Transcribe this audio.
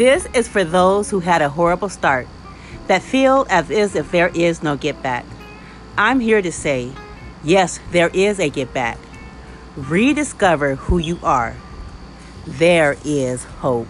This is for those who had a horrible start, that feel as if there is no get back. I'm here to say, yes, there is a get back. Rediscover who you are. There is hope.